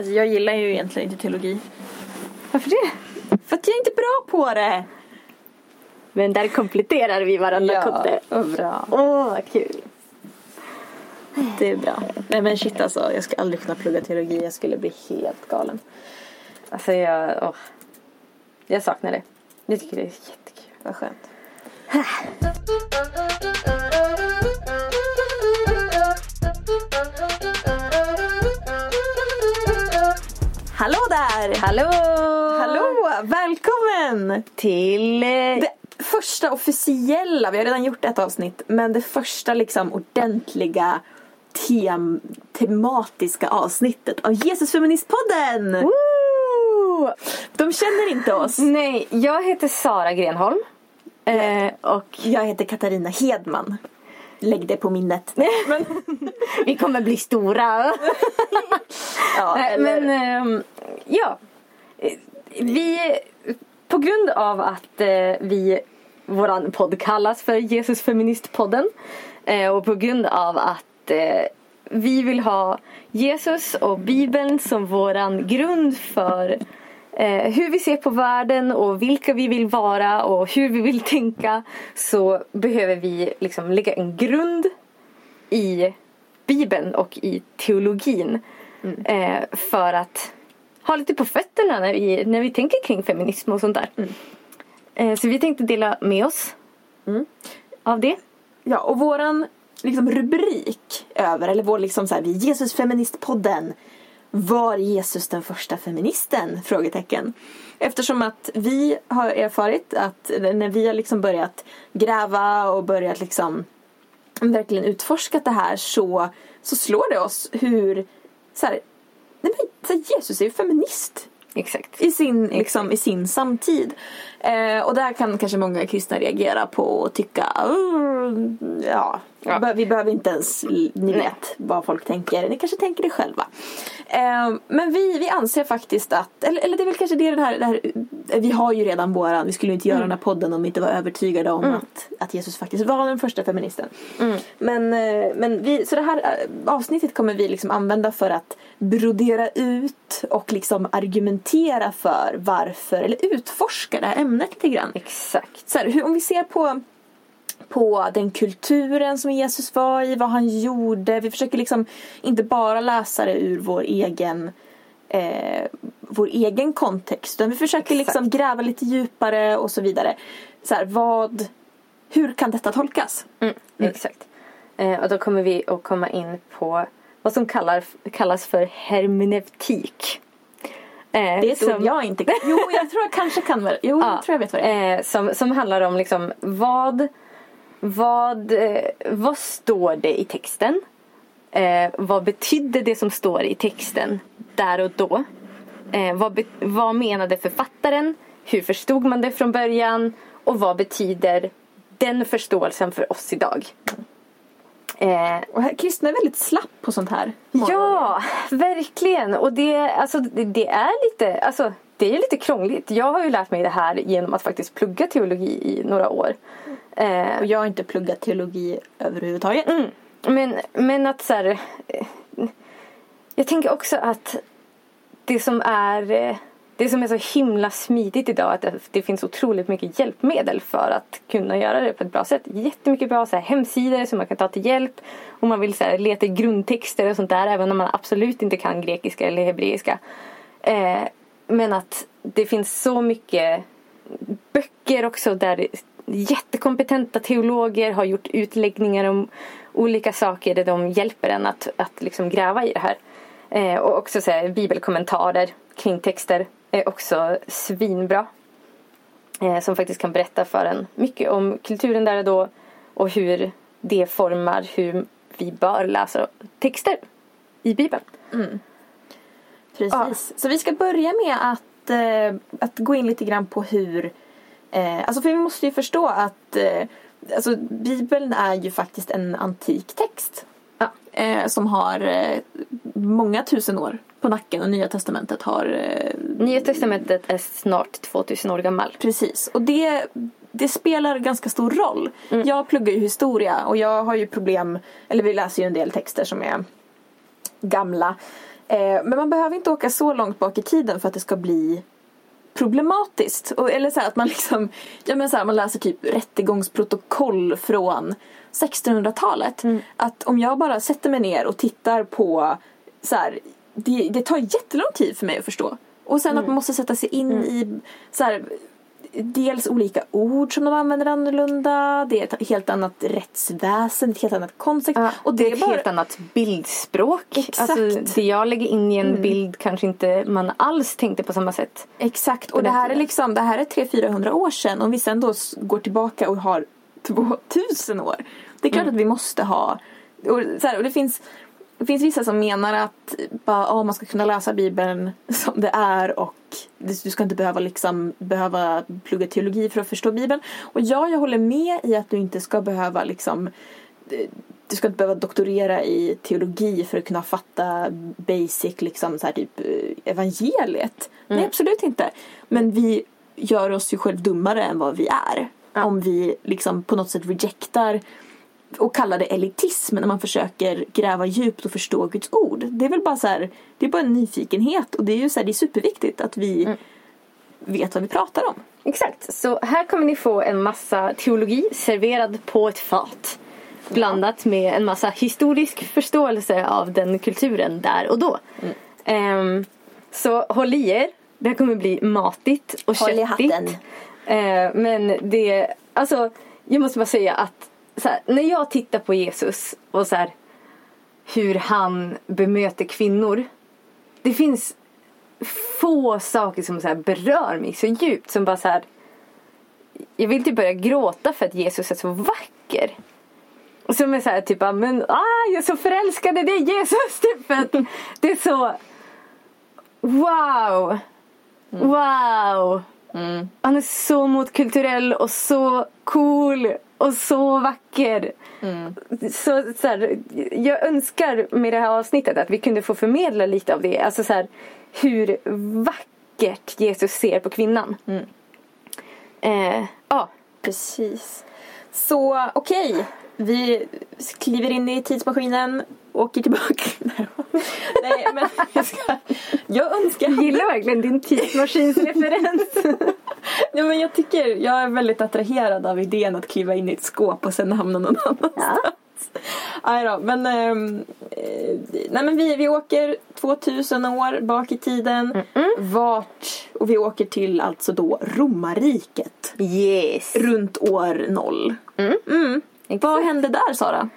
Alltså jag gillar ju egentligen inte teologi. Varför det? För att jag är inte bra på det. Men där kompletterar vi varandra Ja, Kodde. vad bra. Åh, vad kul. Det är bra. Nej men shit alltså, jag skulle aldrig kunna plugga teologi. Jag skulle bli helt galen. Alltså jag, åh. Jag saknar det. Jag tycker det är jättekul. Vad skönt. Där! Hallå! Hallå! Välkommen! Till... eh, Det första officiella, vi har redan gjort ett avsnitt, men det första liksom ordentliga tem tematiska avsnittet av Jesus Feministpodden! Woo! De känner inte oss. Nej, jag heter Sara Grenholm. Eh, och Jag heter Katarina Hedman. Lägg det på minnet. Men, vi kommer bli stora. ja, eller, Men ehm, ja. Vi, på grund av att eh, vi, våran podd kallas för Jesus Feministpodden. Eh, och på grund av att eh, vi vill ha Jesus och Bibeln som våran grund för eh, hur vi ser på världen och vilka vi vill vara och hur vi vill tänka. Så behöver vi liksom lägga en grund i Bibeln och i teologin. Eh, för att ha lite på fötterna när vi, när vi tänker kring feminism och sånt där. Eh, så vi tänkte dela med oss av det. ja, och våran liksom, rubrik över, eller vår liksom så här, Jesus Feministpodden. Var Jesus den första feministen? Frågetecken. Eftersom att vi har erfarit att när vi har liksom börjat gräva och börjat liksom verkligen utforskat det här så, så slår det oss hur så här, nej men, Jesus är ju feminist Exakt. i sin, liksom, i sin samtid. Eh, och där kan kanske många kristna reagera på och tycka "Uh, ja, Ja. vi behöver inte ens, ni vet vad folk tänker, ni kanske tänker det själva. Eh, men vi, vi anser faktiskt att, eller, eller det är väl kanske det den här, det här vi har ju redan våran, vi skulle ju inte göra den här podden om vi inte var övertygade om att, att Jesus faktiskt var den första feministen. Men, eh, men vi, så det här eh, avsnittet kommer vi liksom använda för att brodera ut och liksom argumentera för varför, eller utforska det här ämnet lite grann. Exakt. Så här, hur, om vi ser på, på den kulturen som Jesus var i, vad han gjorde. Vi försöker liksom inte bara läsa det ur vår egen eh, vår egen kontext. Utan vi försöker liksom Exakt. gräva lite djupare och så vidare. Så här, vad, hur kan detta tolkas? Mm, Exakt. Eh, och då kommer vi att komma in på vad som kallar, kallas för hermeneutik. Eh, Det ord som- jag inte Jo, jag tror jag kanske kan. Jo, jag tror jag vet vad det är. Eh, som, som handlar om liksom vad, vad, eh, vad står det i texten? Eh, vad betydde det som står i texten där och då? Eh, vad, vad menade författaren? Hur förstod man det från början? Och vad betyder den förståelsen för oss idag? Eh, Och här, kristna är väldigt slapp på sånt här. gånger. Ja, verkligen. Och det, alltså, det, det är lite, alltså, det är lite krångligt. Jag har ju lärt mig det här genom att faktiskt plugga teologi i några år. Eh, Och jag har inte pluggat teologi överhuvudtaget. mm, men, men att så här, eh, Jag tänker också att det som är eh, det som är så himla smidigt idag är att det, finns otroligt mycket hjälpmedel för att kunna göra det på ett bra sätt. Jättemycket bra så här, hemsidor som man kan ta till hjälp om man vill så här, leta grundtexter och sånt där även om man absolut inte kan grekiska eller hebreiska. Eh, men att det finns så mycket böcker också där jättekompetenta teologer har gjort utläggningar om olika saker där de hjälper en att, att liksom gräva i det här. Eh, och också så här, bibelkommentarer kring texter är också svinbra. Eh, som faktiskt kan berätta för en mycket om kulturen där och då och hur det formar hur vi bör läsa texter i Bibeln. Mm. Precis. Så vi ska börja med att, eh, att gå in lite grann på hur eh, Alltså för vi måste ju förstå att eh, alltså Bibeln är ju faktiskt en antik text. Ja. Eh, som har eh, många tusen år på nacken och Nya Testamentet har eh, Nya Testamentet är snart 2000 år gammal. Precis, och det, det spelar ganska stor roll. Jag pluggar ju historia och jag har ju problem, eller vi läser ju en del texter som är gamla. Eh, men man behöver inte åka så långt bak i tiden för att det ska bli problematiskt. Och, eller så här, att man liksom, ja men så här, man läser typ rättegångsprotokoll från 1600-talet. Mm. Att om jag bara sätter mig ner och tittar på så här, det, det tar jättelång tid för mig att förstå. Och sen att Mm. man måste sätta sig in i så här, dels olika ord som de använder annorlunda, det är ett helt annat rättsväsen, ett helt annat koncept. Ja, och det är är ett bara... helt annat bildspråk. Exakt. Alltså, det jag lägger in i en bild kanske inte man alls tänkte på samma sätt. Exakt, och det här är liksom, det här är 300-400 år sedan. Om vi sen då går tillbaka och har 2000 år. Det är klart att vi måste ha, och, så här, och det finns det finns vissa som menar att bara, ja, man ska kunna läsa Bibeln som det är och du ska inte behöva, liksom, behöva plugga teologi för att förstå Bibeln. Och ja, jag håller med i att du inte ska behöva liksom du ska inte behöva doktorera i teologi för att kunna fatta basic liksom så här typ eh, evangeliet. Nej absolut inte. Men vi gör oss ju själv dummare än vad vi är. Ja. Om vi liksom på något sätt rejectar och kallar det elitism när man försöker gräva djupt och förstå Guds ord. Det är väl bara så här, det är bara en nyfikenhet och det är ju så här, det är superviktigt att vi vet vad vi pratar om. Exakt, så här kommer ni få en massa teologi serverad på ett fat. Blandat med en massa historisk förståelse av den kulturen där och då. Ehm, så håll i er. Det här kommer bli matigt och Håll i köttigt. hatten. Eh, men det, alltså jag måste bara säga att här, när jag tittar på Jesus och så här, hur han bemöter kvinnor. Det finns få saker som så berör mig så djupt som bara så här. Jag vill typ börja gråta för att Jesus är så vacker. Och som är så här typ, ah, men ah, jag är så förälskad i dig Jesus. Typ, för att det är så wow. Wow. Han är så motkulturell och så cool och så vacker. Så, så här, jag önskar med det här avsnittet att vi kunde få förmedla lite av det. Alltså så här, hur vackert Jesus ser på kvinnan. Eh, ja, Precis. Så okej, vi kliver in i tidsmaskinen, åker tillbaka. Nej men jag ska... Jag önskar... jag gillar verkligen din tidsmaskinsreferens. Ja, men jag tycker, jag är väldigt attraherad av idén att kliva in i ett skåp och sen hamna någon annanstans. Aj då, men, ehm, eh, nej, men vi, vi åker 2000 år bak i tiden. Vart? Och vi åker till alltså då romarriket. yes. Runt år noll. Mm. Vad hände där Sara?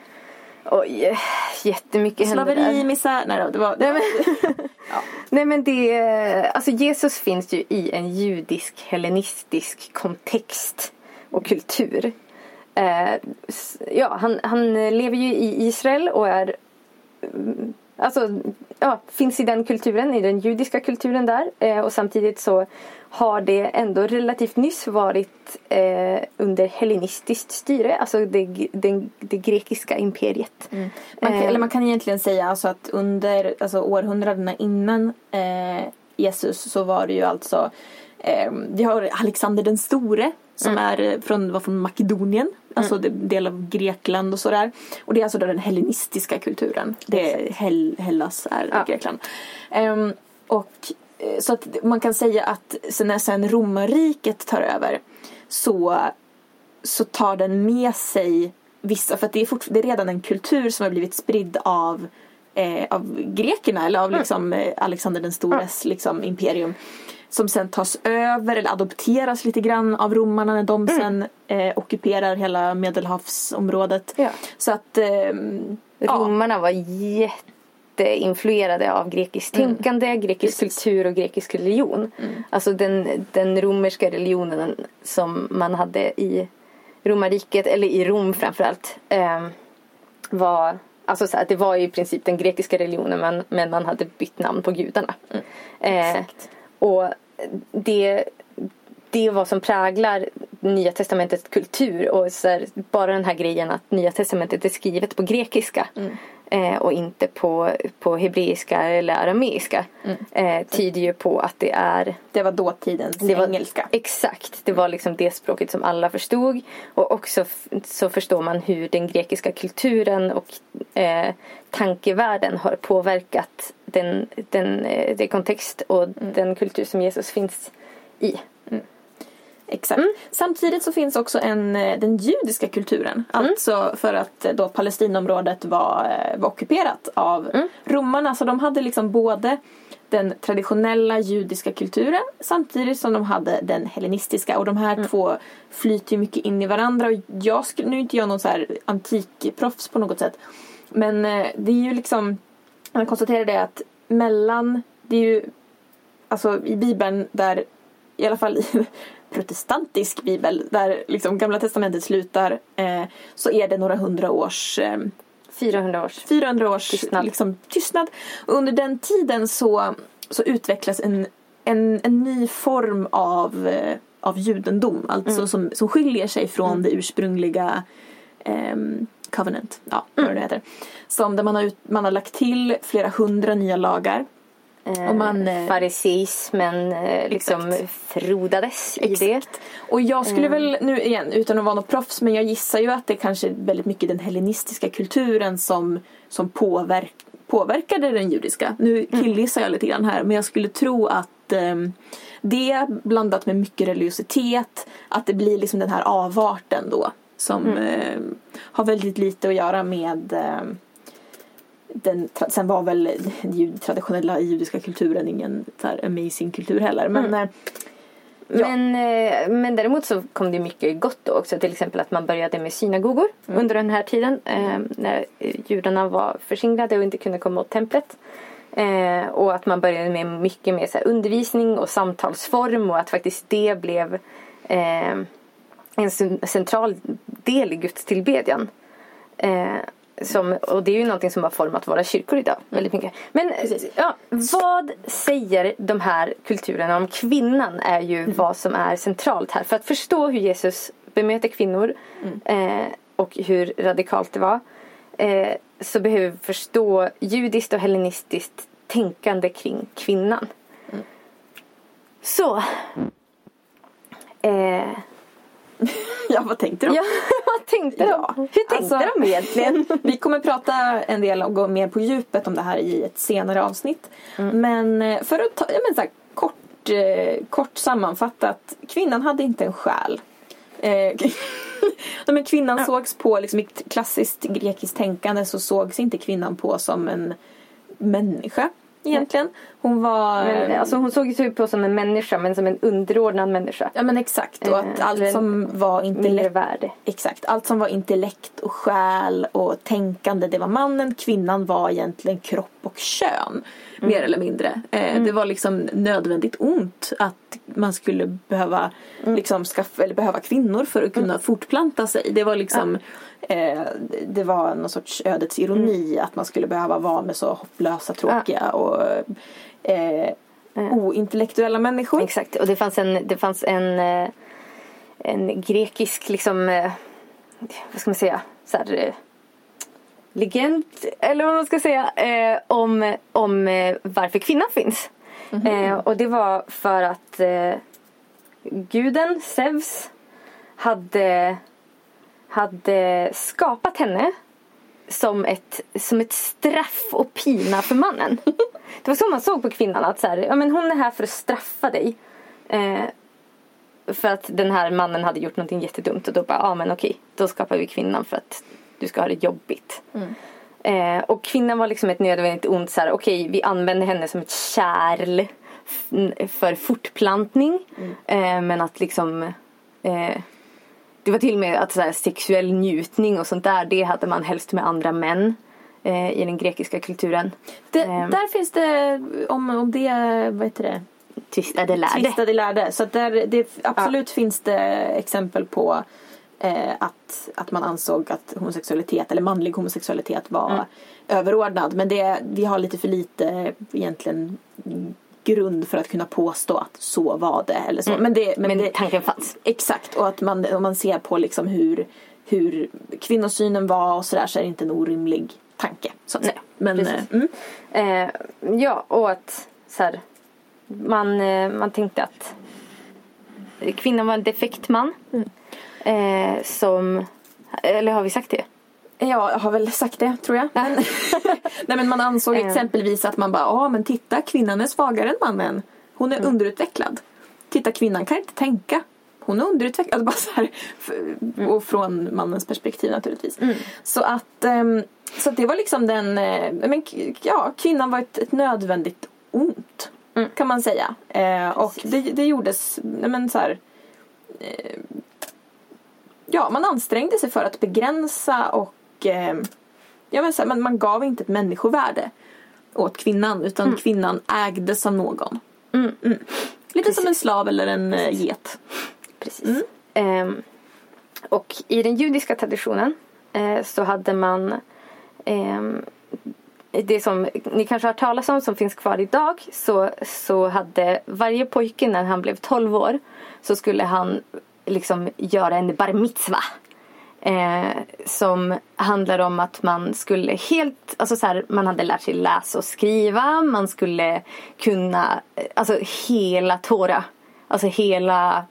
Oj, jättemycket hände där. Slaveri, misär? Nej det var... Nej men, Nej, men det, alltså Jesus finns ju i en judisk hellenistisk kontext och kultur. Eh, ja, han, han lever ju i Israel och är mm, Alltså, ja, finns i den kulturen, i den judiska kulturen där. Eh, och samtidigt så har det ändå relativt nyss varit eh, under hellenistiskt styre, alltså det, den, det grekiska imperiet. Man kan, Eh. eller man kan egentligen säga alltså att under alltså århundradena innan eh, Jesus så var det ju alltså eh, vi har Alexander den store som är eh, från, var från Makedonien, alltså det, del av Grekland och sådär. Och det är alltså då den hellenistiska kulturen. Det är Hell, Hellas är Ja. Grekland. Ehm, och så att man kan säga att sen när sen romarriket tar över så så tar den med sig vissa, för det är, fort, det är redan en kultur som har blivit spridd av, eh, av grekerna eller av liksom, eh, Alexander den stores liksom, imperium. Som sen tas över eller adopteras lite grann av romarna när de sen eh, ockuperar hela medelhavsområdet. Ja. Så att ja, Romarna var jätteinfluerade av grekiskt tänkande, grekisk Precis. kultur och grekisk religion. Alltså den, den romerska religionen som man hade i romarriket, eller i Rom framförallt, eh, var Alltså så att det var i princip den grekiska religionen men, men man hade bytt namn på gudarna. Eh, exakt. och det, det är vad som präglar Nya Testamentets kultur. Och här, bara den här grejen att Nya Testamentet är skrivet på grekiska. Eh, och inte på, på hebreiska eller arameiska eh, tyder ju på att det är Det var dåtidens det var, engelska. Exakt, det var liksom det språket som alla förstod. Och också så förstår man hur den grekiska kulturen och eh, tankevärlden har påverkat den, den, eh, den kontext och den kultur som Jesus finns i. Exakt. Samtidigt så finns också en, eh, den judiska kulturen. Alltså för att eh, då Palestinområdet var, eh, var ockuperat av romarna. Så de hade liksom både den traditionella judiska kulturen samtidigt som de hade den hellenistiska. Och de här två flyter ju mycket in i varandra. Och jag nu är inte jag någon så här antikproffs på något sätt. Men det är ju liksom, man konstaterar det att mellan, det är ju alltså i bibeln där i alla fall i protestantisk bibel där liksom gamla testamentet slutar eh, så är det några hundra års eh, 400 års. 400 års Tystnad. Liksom, tystnad. Under den tiden så, så utvecklas en, en, en ny form av, eh, av judendom. Alltså som, som skiljer sig från det ursprungliga ehm, covenant. Ja, vad det nu heter. Som där man har, ut, man har lagt till flera hundra nya lagar. Eh, Och man, eh, Fariseismen eh, liksom Exakt. frodades i det. Exakt. Och jag skulle väl nu igen, utan att vara någon proffs, men jag gissar ju att det kanske är väldigt mycket den hellenistiska kulturen som, som påverk, påverkade den judiska. Nu killgissar jag lite grann här, men jag skulle tro att ehm, det blandat med mycket religiositet, att det blir liksom den här avarten då som ehm, har väldigt lite att göra med ehm, den, sen var väl den traditionella judiska kulturen ingen så amazing kultur heller. Men eh, Ja. Men, eh, men däremot så kom det mycket gott då också. Till exempel att man började med synagogor Mm. under den här tiden. Eh, när judarna var förskingrade och inte kunde komma åt templet. Och att man började med mycket mer så undervisning och samtalsform och att faktiskt det blev en cen- central del i Guds tillbedjan. Eh, som, och det är ju någonting som har format våra kyrkor idag väldigt mycket. Men Precis. ja, vad säger de här kulturerna om kvinnan är ju vad som är centralt här. För att förstå hur Jesus bemöter kvinnor eh, och hur radikalt det var. Eh, så behöver vi förstå judiskt och hellenistiskt tänkande kring kvinnan. Så. Eh, ja, vad tänkte du? ja, vad tänkte de? Ja, Hur tänkte alltså- de egentligen? Vi kommer prata en del och gå mer på djupet om det här i ett senare avsnitt. Men eh, för att ta, ja, men så här, kort, eh, kort sammanfattat, kvinnan hade inte en själ. Eh, Nej, men kvinnan sågs på, liksom, i ett klassiskt grekiskt tänkande så sågs inte kvinnan på som en människa egentligen. Hon var... Men, alltså, hon såg ju typ på som en människa men som en underordnad människa. ja men exakt och att Eh, allt som var intellekt värde. Exakt. Allt som var intellekt och själ och tänkande det var mannen. Kvinnan var egentligen kropp och kön. Mer eller mindre. Eh, Det var liksom nödvändigt ont att man skulle behöva, liksom skaffa, eller behöva kvinnor för att kunna fortplanta sig. Det var liksom eh, det var någon sorts ödets ironi att man skulle behöva vara med så hopplösa, tråkiga och eh, ointellektuella människor. Exakt. Och det fanns en, det fanns en, eh, en grekisk liksom, eh, vad ska man säga, så här, eh, legend eller vad man ska säga eh, om, om eh, varför kvinnan finns. Eh, och det var för att eh, guden Zeus hade, hade skapat henne som ett, som ett straff och pina för mannen. Det var så man såg på kvinnan. Att så här, ja, men hon är här för att straffa dig. Eh, för att den här mannen hade gjort någonting jättedumt. Och då bara, ja men okej. Då skapar vi kvinnan för att du ska ha det jobbigt. Eh, och kvinnan var liksom ett nödvändigt ont. Så här, okej vi använder henne som ett kärl. För fortplantning. Eh, men att liksom. Eh, det var till och med att så här, sexuell njutning och sånt där. Det hade man helst med andra män. Eh, I den grekiska kulturen. Det, Ehm. Där finns det, om, om det, vad heter det? Tvistade lärde. Tvistade lärde. Så där, det, absolut finns det exempel på eh, att, att man ansåg att homosexualitet eller manlig homosexualitet var Mm. överordnad. Men det, vi har lite för lite egentligen grund för att kunna påstå att så var det. Eller så. Men, det, men, Mm. Men det, tanken fanns. Exakt, och att man, om man ser på liksom hur, hur kvinnosynen var och sådär så är det inte en orimlig tanke. Så säga. Men, eh, mm, Eh, ja, och att så här, man, eh, man tänkte att kvinnan var en defekt man. Mm. Eh, som, eller har vi sagt det? Ja, jag har väl sagt det tror jag. Men, nej, men man ansåg exempelvis att man bara, ja men titta kvinnan är svagare än mannen. Hon är underutvecklad. Titta kvinnan kan inte tänka. Hon är underutvecklad. Alltså bara så här, Och från mannens perspektiv naturligtvis. Så att ehm, så det var liksom den, eh, men ja kvinnan var ett, ett nödvändigt ont. Kan man säga. Eh, och det, det gjordes, men så här, eh, ja, man ansträngde sig för att begränsa och eh, ja, men så här, man, man gav inte ett människovärde åt kvinnan utan kvinnan ägdes av någon. Mm. Mm. Lite som en slav eller en eh, get. Precis. Ehm, och i den judiska traditionen eh, så hade man Ehm, det som ni kanske har hört talas om som finns kvar idag så, så hade varje pojke när han blev 12 år så skulle han liksom göra en bar mitzva. Eh, som handlar om att man skulle helt, alltså så här, man hade lärt sig läsa och skriva, man skulle kunna, alltså hela Tora, alltså hela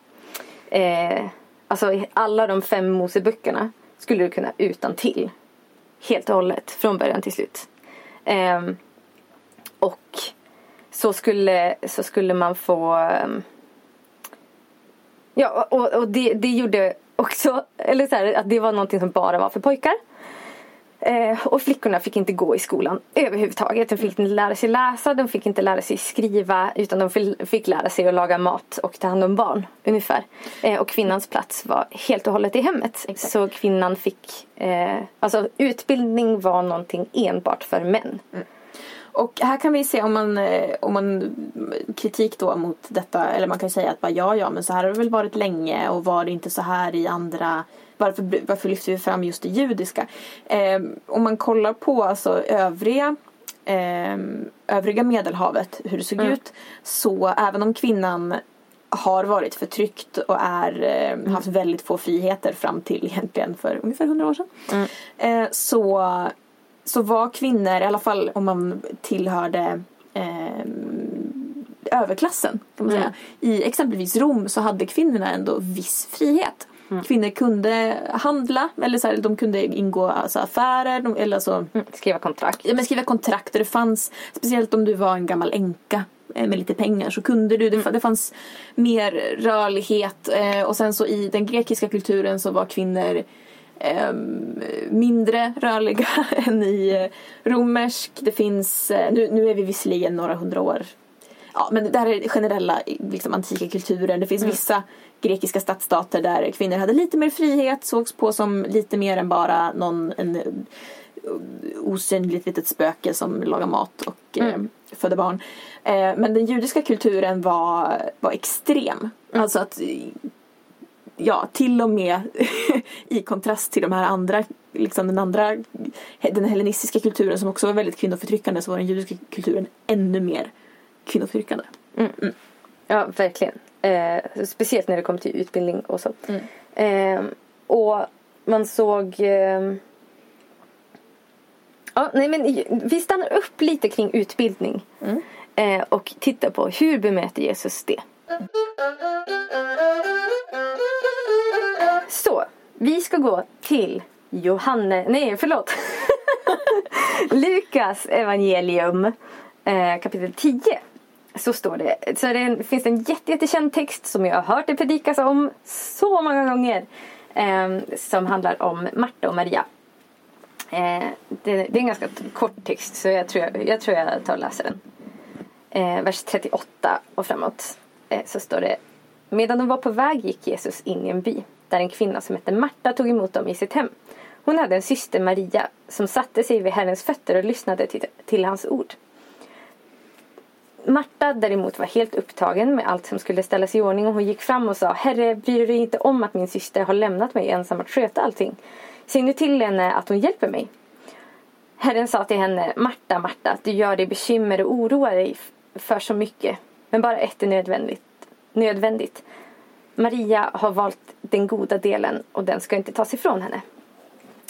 eh, alltså alla de fem Moseböckerna skulle du kunna utan till Helt och hållet, från början till slut. Um, och så skulle, så skulle man få... Um, ja, och, och det, det gjorde också, eller så här, att det var någonting som bara var för pojkar. Eh, och flickorna fick inte gå i skolan överhuvudtaget. De fick inte lära sig läsa, de fick inte lära sig skriva utan de fick- lära sig att laga mat och ta hand om barn ungefär. Eh, och kvinnans plats var helt och hållet i hemmet. Så kvinnan fick, eh, alltså utbildning var någonting enbart för män. Och här kan vi se om man, eh, om man kritik då mot detta, eller man kan säga att bara, ja ja men så här har det väl varit länge och var det inte så här i andra varför, varför lyfter vi fram just det judiska? Eh, om man kollar på alltså övriga eh, övriga medelhavet, hur det såg ut, så även om kvinnan har varit förtryckt och är, eh, haft väldigt få friheter fram till egentligen för ungefär 100 år sedan. Eh, så, så var kvinnor, i alla fall om man tillhörde eh, överklassen kan man säga. I exempelvis Rom så hade kvinnorna ändå viss frihet. Kvinnor kunde handla eller så här, de kunde ingå alltså, affärer de, eller alltså, Mm, skriva kontrakt. ja, men skriva kontrakt och det fanns speciellt om du var en gammal änka eh, med lite pengar så kunde du, det, fa- det fanns mer rörlighet eh, och sen så i den grekiska kulturen så var kvinnor ehm, mindre rörliga än i eh, romersk. Det finns, eh, nu, nu är vi visserligen några hundra år Ja, men det här är generella liksom, antika kulturen. Det finns vissa grekiska stadsstater där kvinnor hade lite mer frihet, sågs på som lite mer än bara någon en eh, osynligt litet spöke som lagar mat och eh, föder barn. Eh, men den judiska kulturen var, var extrem. Alltså att ja, till och med i kontrast till de här andra, liksom den andra, den hellenistiska kulturen som också var väldigt kvinnoförtryckande så var den judiska kulturen ännu mer kvinnoförtryckande. Ja, verkligen. Eh, speciellt när det kom till utbildning och så. Eh, och man såg... Eh, ja, nej, men vi stannar upp lite kring utbildning. Eh, och tittar på hur bemöter Jesus det. Så, vi ska gå till Johanne, nej förlåt. Lukas evangelium eh, kapitel 10. Så står det. Så det finns en jätte, jättekänd text som jag har hört det predikas om så många gånger. Eh, som handlar om Marta och Maria. Eh, det, det är en ganska kort text så jag tror jag, jag, tror jag tar och läser den. Eh, vers 38 och framåt. Eh, så står det. Medan de var på väg gick Jesus in i en by. Där en kvinna som hette Marta tog emot dem i sitt hem. Hon hade en syster Maria som satte sig vid Herrens fötter och lyssnade till, till hans ord. Marta däremot var helt upptagen med allt som skulle ställas i ordning och hon gick fram och sa Herre, bryr du dig inte om att min syster har lämnat mig ensam att sköta allting? Säg nu till henne att hon hjälper mig. Herren sa till henne Marta, Marta, du gör dig bekymmer och oroar dig för så mycket. Men bara ett är nödvändigt. nödvändigt. Maria har valt den goda delen och den ska inte tas ifrån henne.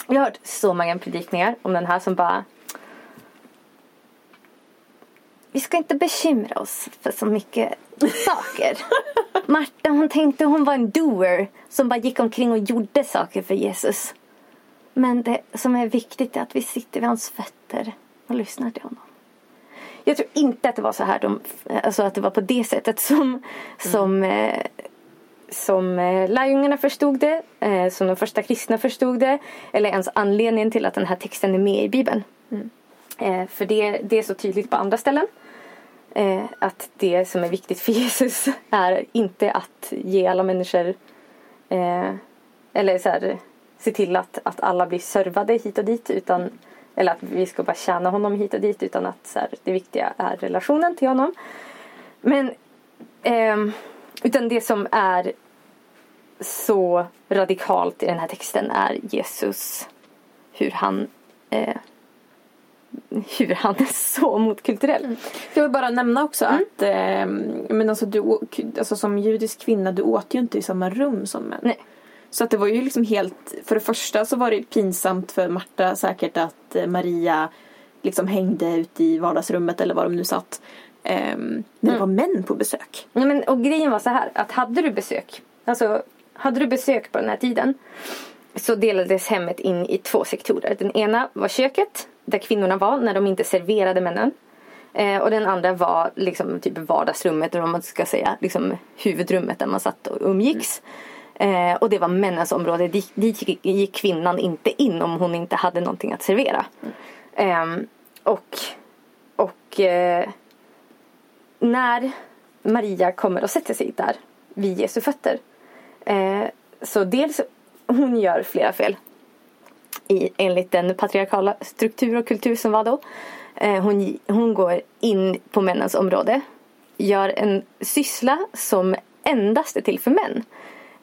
Jag har hört så många predikningar om den här som bara vi ska inte bekymra oss för så mycket saker. Marta hon tänkte hon var en doer som bara gick omkring och gjorde saker för Jesus. Men det som är viktigt är att vi sitter vid hans fötter och lyssnar till honom. Jag tror inte att det var så här de, alltså att det var på det sättet som, som, eh, som eh, lärjungarna förstod det, eh, som de första kristna förstod det, eller ens anledningen till att den här texten är med i Bibeln. Eh, för det, det är så tydligt på andra ställen. Eh, att det som är viktigt för Jesus är inte att ge alla människor eh, eller så här, se till att, att alla blir servade hit och dit utan eller att vi ska bara tjäna honom hit och dit utan att så här, det viktiga är relationen till honom. Men ehm, utan det som är så radikalt i den här texten är Jesus hur han eh, hur han är så motkulturell. Jag vill bara nämna också Mm. att eh, men alltså, du, alltså, som judisk kvinna du åt ju inte i samma rum som män. Nej. Så att det var ju liksom helt, för det första så var det pinsamt för Marta säkert att eh, Maria liksom hängde ute i vardagsrummet eller var de nu satt. ehm, när det var män på besök. Ja, men, och grejen var så här att hade du besök, alltså hade du besök på den här tiden så delades hemmet in i två sektorer. Den ena var köket där kvinnorna var när de inte serverade männen. Eh, och den andra var liksom typ vardagsrummet, eller vad man ska säga, liksom huvudrummet där man satt och umgicks. Eh, och det var männens område. Dit, dit gick- kvinnan inte in om hon inte hade någonting att servera. Ehm, och och eh, när Maria kommer och sätter sig där vid Jesu fötter. Eh, så dels hon gör flera fel. I, enligt den patriarkala struktur och kultur som var då. Eh, hon, hon går in på männens område. Gör en syssla som endast är till för män.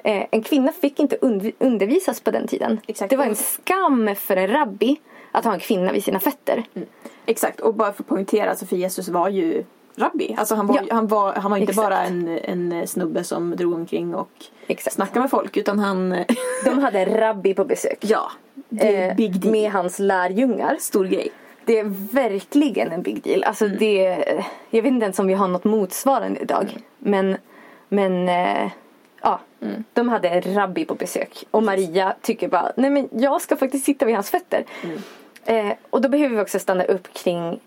Eh, en kvinna fick inte und- undervisas på den tiden. Exakt. Det var en skam för en rabbi att ha en kvinna vid sina fötter. Exakt, och bara för att poängtera, alltså för Jesus var ju rabbi. Alltså han var, Ja. han var, han var inte Exakt. bara en, en snubbe som drog omkring och Exakt. snackade med folk utan han, De hade en rabbi på besök. ja, det är Eh, big deal. med hans lärjungar. Stor grej. Det är verkligen en big deal. Alltså det, jag vet inte ens om vi har något motsvarande idag. Men, men eh, ja, de hade en rabbi på besök. Och Maria tycker bara, nej men jag ska faktiskt sitta vid hans fötter. Eh, och då behöver vi också stanna upp kring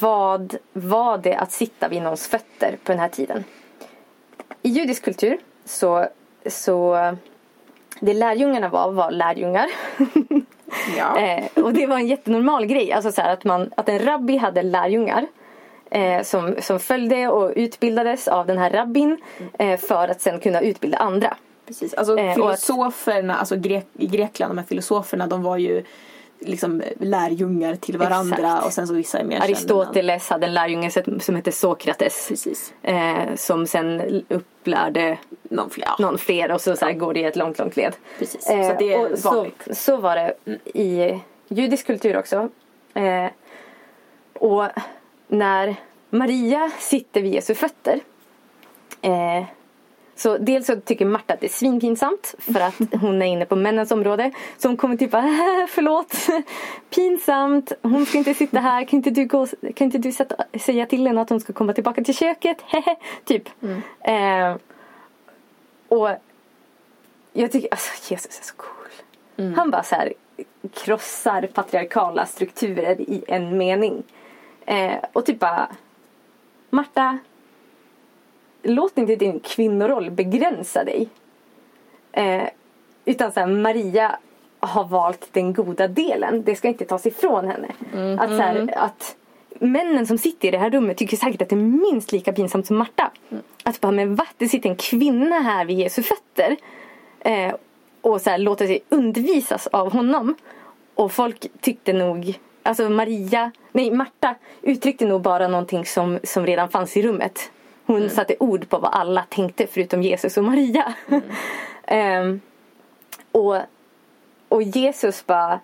vad var det att sitta vid någons fötter på den här tiden? I judisk kultur så, så det lärjungarna var, var lärjungar. Ja. Eh, och det var en jättenormal grej. Alltså så att, man, att en rabbi hade lärjungar. Eh, som, som följde och utbildades av den här rabbin. Eh, för att sen kunna utbilda andra. Precis. Alltså Eh, filosoferna, alltså grek, i Grekland, de här filosoferna, de var ju liksom lärjungar till varandra Exakt. och sen så vissa är mer. Aristoteles hade en lärjunge som hette Sokrates. Precis. Eh, som sen upplärde Någon fler. Ja, någon fler och så, så här går det i ett långt, långt led. precis. Eh, så det är och så, så var det i judisk kultur också. Eh, och när Maria sitter vid Jesu fötter. Så dels så tycker Marta att det är svinpinsamt för att hon är inne på männens område. Så hon kommer typ bara, "Äh, förlåt, pinsamt, hon ska inte sitta här, kan inte du, gå, kan inte du sätta, säga till henne att hon ska komma tillbaka till köket? Hehe, typ. Eh, och jag tycker, alltså Jesus är så cool. Han bara så här krossar patriarkala strukturer i en mening. Eh, och typ bara, Marta, låt inte din kvinnoroll begränsa dig. Eh, utan så här, Maria har valt den goda delen. Det ska inte tas ifrån henne. Att, så här, att männen som sitter i det här rummet tycker säkert att det är minst lika pinsamt som Marta. Att bara, men va? Det sitter en kvinna här vid Jesu fötter. Eh, och så här, låter sig undervisas av honom. Och folk tyckte nog, alltså Maria, nej Marta uttryckte nog bara någonting som, som redan fanns i rummet. Hon satte ord på vad alla tänkte förutom Jesus och Maria. Ehm, och, och Jesus bara,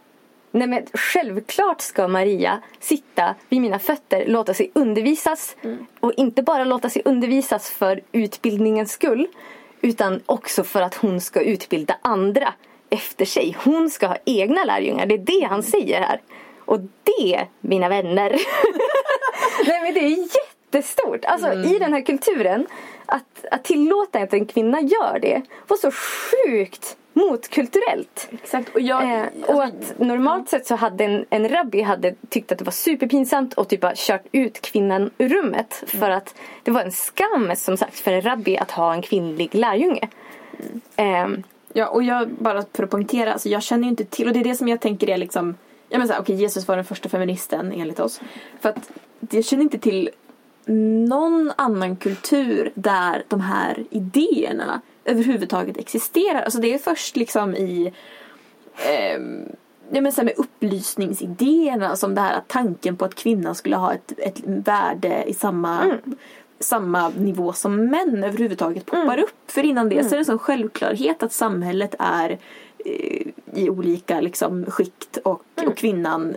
nej men självklart ska Maria sitta vid mina fötter, låta sig undervisas. Och inte bara låta sig undervisas för utbildningens skull. Utan också för att hon ska utbilda andra efter sig. Hon ska ha egna lärjungar. Det är det han säger här. Och det, mina vänner. Nej men det är jättestort. Alltså Mm. i den här kulturen. Att, att tillåta att en kvinna gör det var så sjukt motkulturellt. Exakt. Och jag, Eh, alltså, och att normalt sett så hade en, en rabbi hade tyckt att det var superpinsamt och typ bara kört ut kvinnan ur rummet. Mm. För att det var en skam som sagt för en rabbi att ha en kvinnlig lärjunge. Mm. Ehm, Ja, och jag bara för att poängtera, alltså jag känner ju inte till, och det är det som jag tänker är liksom, ja men såhär, okej Jesus var den första feministen enligt oss. För att jag känner inte till någon annan kultur där de här idéerna överhuvudtaget existerar. Alltså det är först liksom i ehm, Ja, men så med upplysningsidéerna som det här att tanken på att kvinnan skulle ha ett, ett värde i samma, samma nivå som män överhuvudtaget poppar upp. För innan det så är det en sån självklarhet att samhället är eh, i olika liksom, skikt och, och kvinnan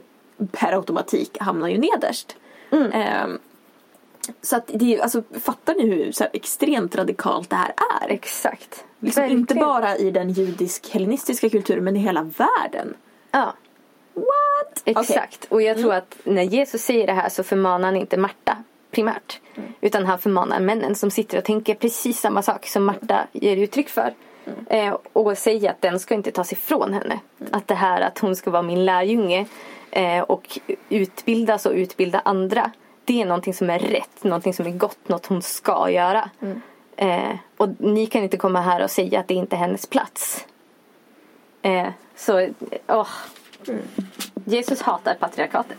per automatik hamnar ju nederst. Ehm, så att det alltså, fattar ni hur här, extremt radikalt det här är? exakt. Liksom inte bara i den judisk-hellenistiska kulturen men i hela världen. Ja, What? exakt. Och jag tror att när Jesus säger det här så förmanar han inte Marta primärt. Utan han förmanar männen som sitter och tänker precis samma sak som Marta ger uttryck för. Eh, och säger att den ska inte tas ifrån henne. Att det här att hon ska vara min lärjunge eh, och utbildas och utbilda andra. Det är någonting som är rätt, någonting som är gott, något hon ska göra. Eh, och ni kan inte komma här och säga att det inte är hennes plats. Eh, så, åh. Jesus hatar patriarkatet.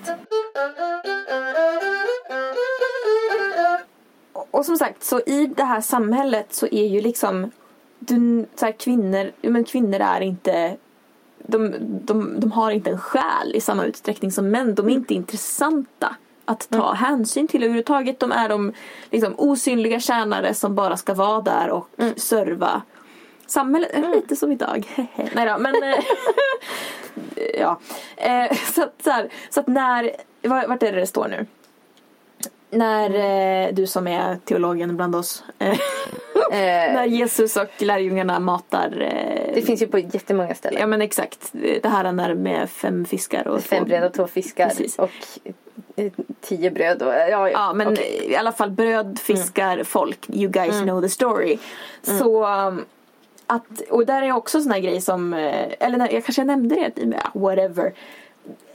Och, och som sagt, så i det här samhället så är ju liksom du, så här, kvinnor, men kvinnor är inte de, de, de har inte en själ i samma utsträckning som män. De är inte intressanta att ta hänsyn till överhuvudtaget. De är de liksom, osynliga tjänare som bara ska vara där och serva samhället. Lite som idag. Nej då, men eh, ja. Eh, så, att, så, här, så att när, var- vart är det det står nu? När eh, du som är teologen bland oss. Eh, Eh, när Jesus och lärjungarna matar. Eh, det finns ju på jättemånga ställen. Ja men exakt. Det här när med fem fiskar och Fem bröd och två fiskar Precis. och tio bröd. Och, ja, ja, Ja men okej. i alla fall bröd, fiskar, folk. You guys know the story. Så um, att, och där är också sån här grej som, eh, eller jag kanske nämnde det, whatever.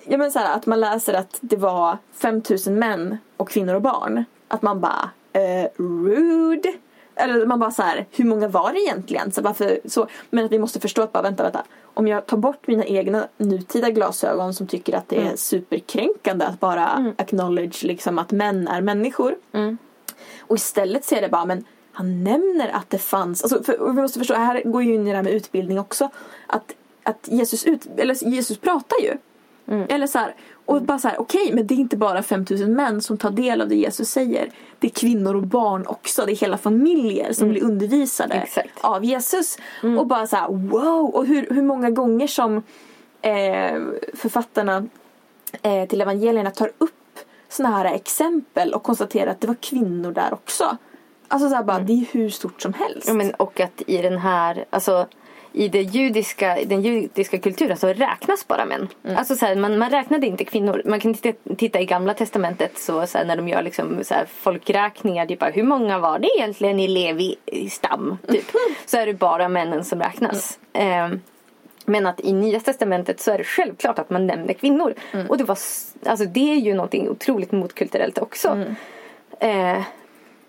Ja men så här, att man läser att det var 5000 män och kvinnor och barn. Att man bara, eh, rude. Eller man bara så här, hur många var det egentligen? Så varför, så, men att vi måste förstå att bara vänta, vänta. Om jag tar bort mina egna nutida glasögon som tycker att det är superkränkande att bara acknowledge liksom att män är människor. Och istället ser det bara, men han nämner att det fanns, alltså för, vi måste förstå, här går ju in i det här med utbildning också. Att, att Jesus, ut, eller Jesus pratar ju. Eller så här, och bara så här, okej, men det är inte bara 5000 män som tar del av det Jesus säger. Det är kvinnor och barn också, det är hela familjer som blir undervisade Exakt. av Jesus. Och bara så här, wow! Och hur, hur många gånger som eh, författarna eh, till evangelierna tar upp såna här exempel och konstaterar att det var kvinnor där också. Alltså så här bara, det är hur stort som helst. Ja, men, och att i den här, alltså i det judiska, den judiska kulturen så räknas bara män. Alltså så här, man, man räknade inte kvinnor. Man kan titta, i gamla testamentet så, så här, när de gör liksom, så här, folkräkningar. Typ, hur många var det egentligen i Levi i stam? Typ. Så är det bara männen som räknas. Ehm, men att i nya testamentet så är det självklart att man nämner kvinnor. Och det, var, alltså, det är ju någonting otroligt motkulturellt också. Eh,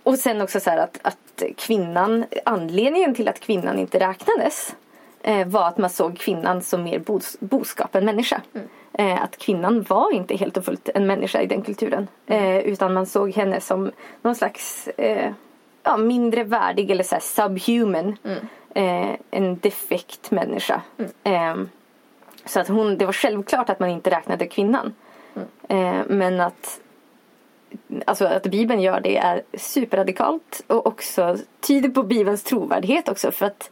och sen också så att, att kvinnan, anledningen till att kvinnan inte räknades eh, var att man såg kvinnan som mer bos, boskap än människa. Eh, att kvinnan var inte helt och fullt en människa i den kulturen. Eh, utan man såg henne som någon slags eh, ja, mindre värdig eller så subhuman. Eh, en defekt människa. Eh, så att hon, det var självklart att man inte räknade kvinnan. Eh, men att Alltså att Bibeln gör det är superradikalt och också tyder på Bibelns trovärdighet också för att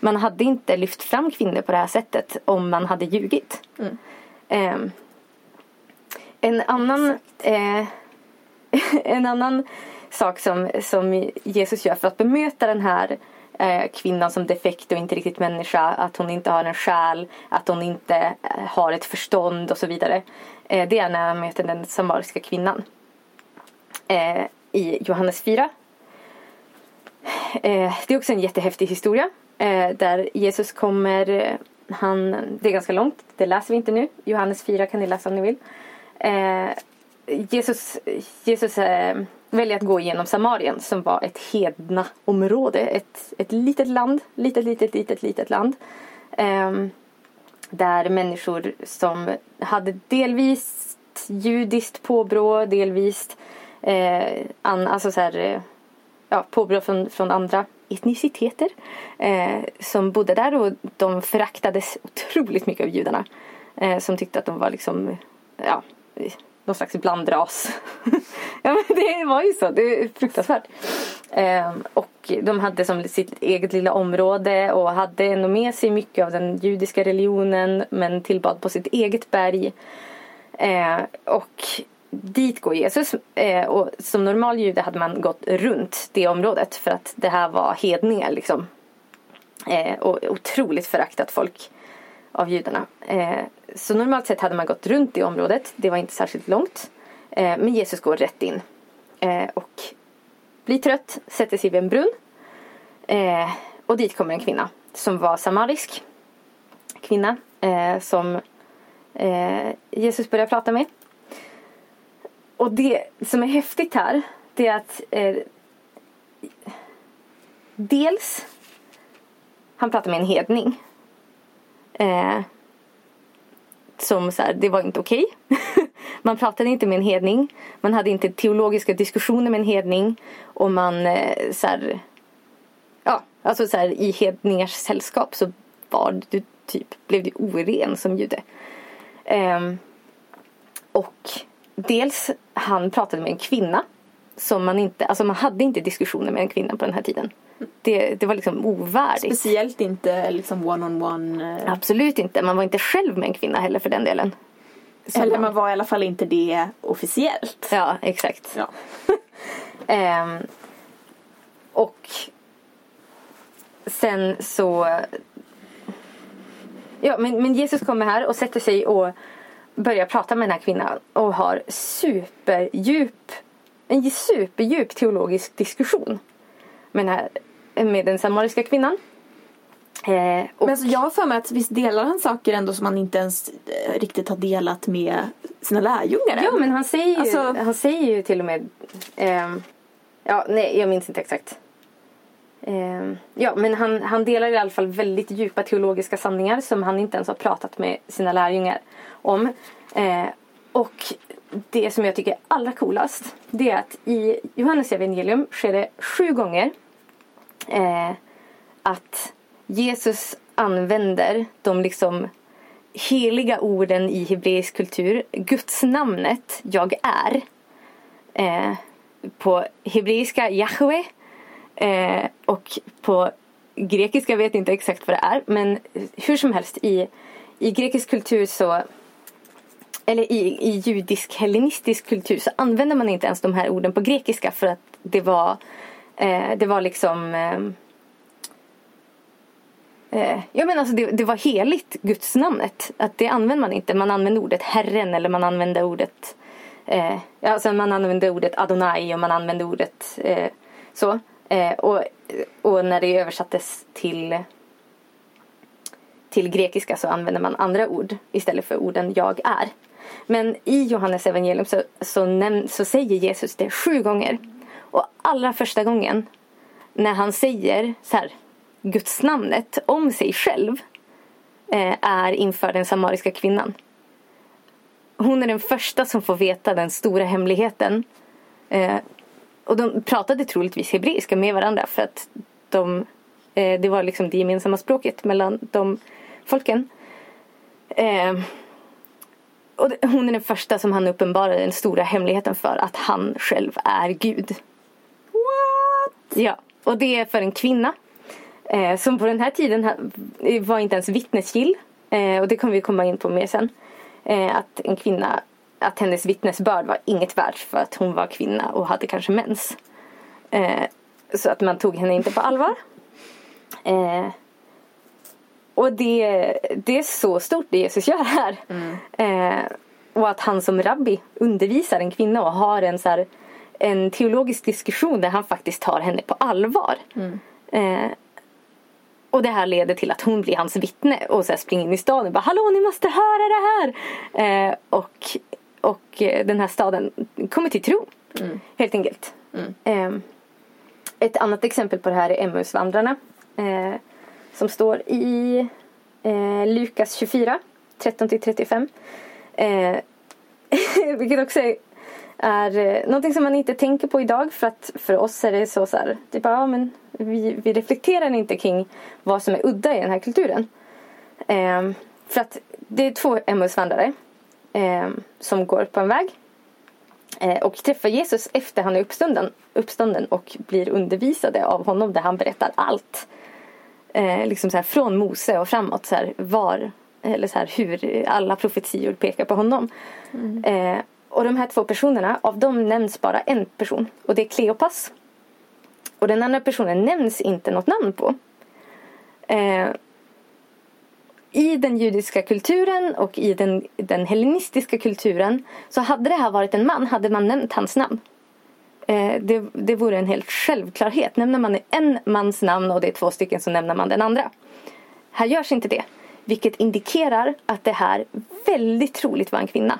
man hade inte lyft fram kvinnor på det här sättet om man hade ljugit. Ehm, en annan eh, en annan sak som, som Jesus gör för att bemöta den här eh, kvinnan som defekt och inte riktigt människa, att hon inte har en själ, att hon inte eh, har ett förstånd och så vidare. Eh, det är när han möter den samariska kvinnan. Eh, I Johannes 4. Eh, det är också en jättehäftig historia eh, där Jesus kommer, han, det är ganska långt, det läser vi inte nu. Johannes 4 kan ni läsa om ni vill. Eh, Jesus, Jesus eh, väljer att gå igenom Samarien som var ett hedna område. Ett, ett litet land, litet, litet, litet, litet land. Eh, där människor som hade delvis judiskt påbrå, delvis eh, an, alltså så här, eh, ja, påbrå från, från andra etniciteter eh, som bodde där och de föraktades otroligt mycket av judarna. Eh, som tyckte att de var liksom, ja, någon slags blandras. ja men det var ju så, det är fruktansvärt. Eh, och de hade som sitt eget lilla område och hade ändå med sig mycket av den judiska religionen men tillbad på sitt eget berg. Eh, och dit går Jesus. Eh, och som normal jude hade man gått runt det området för att det här var hedningar liksom. Eh, och otroligt föraktat folk av judarna. Eh, så normalt sett hade man gått runt det området. Det var inte särskilt långt. Eh, men Jesus går rätt in. Eh, och blir trött, sätter sig vid en brunn. Eh, och dit kommer en kvinna som var samarisk. Kvinna eh, som eh, Jesus börjar prata med. Och det som är häftigt här det är att eh, dels han pratar med en hedning. Eh, som så här, det var inte okej. Okay. man pratade inte med en hedning. Man hade inte teologiska diskussioner med en hedning. Och man eh, så här, ja, alltså så här, i hedningars sällskap så var du typ, blev du oren som jude. Eh, och dels, han pratade med en kvinna. Som man inte, alltså man hade inte diskussioner med en kvinna på den här tiden. Det, det var liksom ovärdigt. Speciellt inte liksom one-on-one. Eh. Absolut inte. Man var inte själv med en kvinna heller för den delen. Så Eller man var i alla fall inte det officiellt. Ja, exakt. Ja. ehm, och sen så... Ja, men, men Jesus kommer här och sätter sig och börjar prata med den här kvinnan och har superdjup, en superdjup teologisk diskussion med den här med den samariska kvinnan. Eh, Men alltså jag har för mig att visst delar han saker ändå som han inte ens eh, riktigt har delat med sina lärjungar Ja men han säger ju, alltså... han säger ju till och med eh, Ja nej jag minns inte exakt. Eh, ja men han, han delar i alla fall väldigt djupa teologiska sanningar som han inte ens har pratat med sina lärjungar om. Eh, och det som jag tycker är allra coolast det är att i Johannes evangelium sker det sju gånger eh, att Jesus använder de liksom heliga orden i hebreisk kultur. Guds namnet jag är. Eh, på hebreiska Yahweh. Eh, och på grekiska vet jag inte exakt vad det är. Men hur som helst i, i grekisk kultur så eller i, i judisk hellenistisk kultur så använder man inte ens de här orden på grekiska för att det var Eh, det var liksom eh, eh Ja men alltså det, det, var heligt, gudsnamnet. Att det använder man inte. Man använder ordet Herren eller man använder ordet eh, alltså man använder ordet Adonai och man använder ordet eh, så. Eh, och, och när det översattes till till grekiska så använder man andra ord istället för orden jag är. Men i Johannes evangelium så, så, näm- så säger Jesus det sju gånger. Och allra första gången när han säger så här, Guds namnet om sig själv eh, är inför den samariska kvinnan. Hon är den första som får veta den stora hemligheten. Eh, och de pratade troligtvis hebreiska med varandra för att de, eh, det var liksom det gemensamma språket mellan de folken. Eh, och hon är den första som han uppenbarar den stora hemligheten för att han själv är Gud. Ja, och det är för en kvinna. Eh, som på den här tiden var inte ens vittnesgill. Eh, och det kommer vi komma in på mer sen. Eh, att en kvinna, att hennes vittnesbörd var inget värt för att hon var kvinna och hade kanske mens. Eh, så att man tog henne inte på allvar. Eh, och det, det är så stort det Jesus gör här. Eh, och att han som rabbi undervisar en kvinna och har en, så här, en teologisk diskussion där han faktiskt tar henne på allvar. Eh, och det här leder till att hon blir hans vittne och så springer in i staden och bara Hallå ni måste höra det här! Eh, och, och eh, den här staden kommer till tro. Helt enkelt. Eh, ett annat exempel på det här är Emmausvandrarna. Eh, som står i eh, Lukas 24, 13-35. Eh, vilket också är, är någonting som man inte tänker på idag för att för oss är det så, så här, typ, ja, men vi, vi reflekterar inte kring vad som är udda i den här kulturen. Eh, för att det är två Emmausvandrare eh, som går på en väg eh, och träffar Jesus efter han är uppstånden, uppstånden och blir undervisade av honom där han berättar allt. Eh, liksom så här, från Mose och framåt så här, var eller så här, hur alla profetior pekar på honom. Eh, och de här två personerna, av dem nämns bara en person och det är Kleopas. Och den andra personen nämns inte något namn på. Eh, i den judiska kulturen och i den, den hellenistiska kulturen så hade det här varit en man hade man nämnt hans namn. Eh, det, det vore en helt självklarhet. Nämner man en mans namn och det är två stycken så nämner man den andra. Här görs inte det. Vilket indikerar att det här väldigt troligt var en kvinna.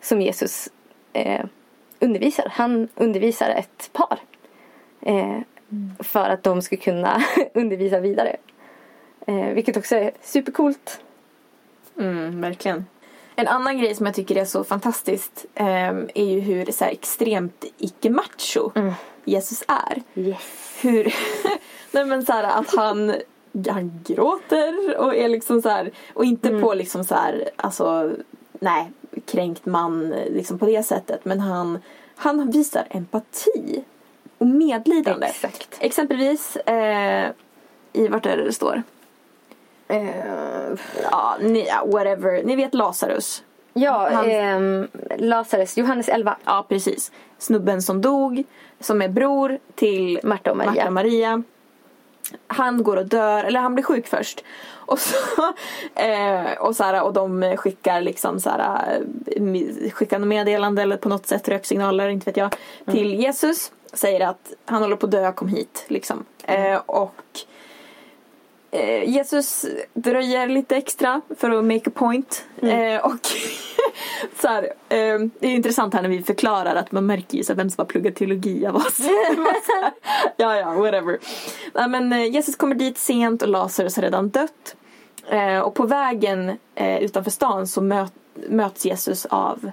Som Jesus eh, undervisar. Han undervisar ett par. Eh, för att de ska kunna undervisa vidare. Eh, vilket också är supercoolt. Mm, verkligen. En annan grej som jag tycker är så fantastiskt ehm, är ju hur så här, extremt icke-macho Jesus är. Yes. Hur, nej men så här, att han, han gråter och är liksom så här, och inte på liksom så här, alltså, nej, kränkt man liksom på det sättet. Men han, han visar empati och medlidande. Exakt. Exempelvis, eh, i vart är det det står? Eh, Ja, ni, whatever. Ni vet Lazarus. ja, Han- ehm, Lazarus, Johannes 11. Ja, precis. Snubben som dog, som är bror till Marta och Maria. Marta och Maria. Han går och dör, eller han blir sjuk först. Och, så, eh, och, så här, och de skickar liksom så här, eh, skickar meddelande eller på något sätt röksignaler, inte vet jag, till Jesus. Säger att han håller på att dö, kom hit. Liksom. Eh, och eh, Jesus dröjer lite extra för att make a point. Eh, och så här, eh, det är intressant här när vi förklarar att man märker ju så här, vem som har pluggat teologi av oss. ja, ja, whatever. Nej, men eh, Jesus kommer dit sent och Lazarus har redan dött. Eh, och på vägen eh, utanför stan så möt, möts Jesus av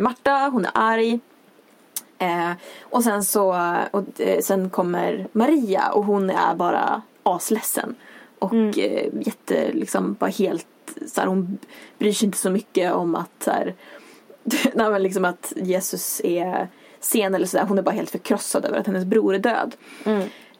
Marta, hon är arg. Eh, och sen så och, eh, sen kommer Maria och hon är bara asledsen. Och eh, jätte, liksom bara helt så här, hon bryr sig inte så mycket om att så här, nej, men liksom att Jesus är sen eller sådär. Hon är bara helt förkrossad över att hennes bror är död.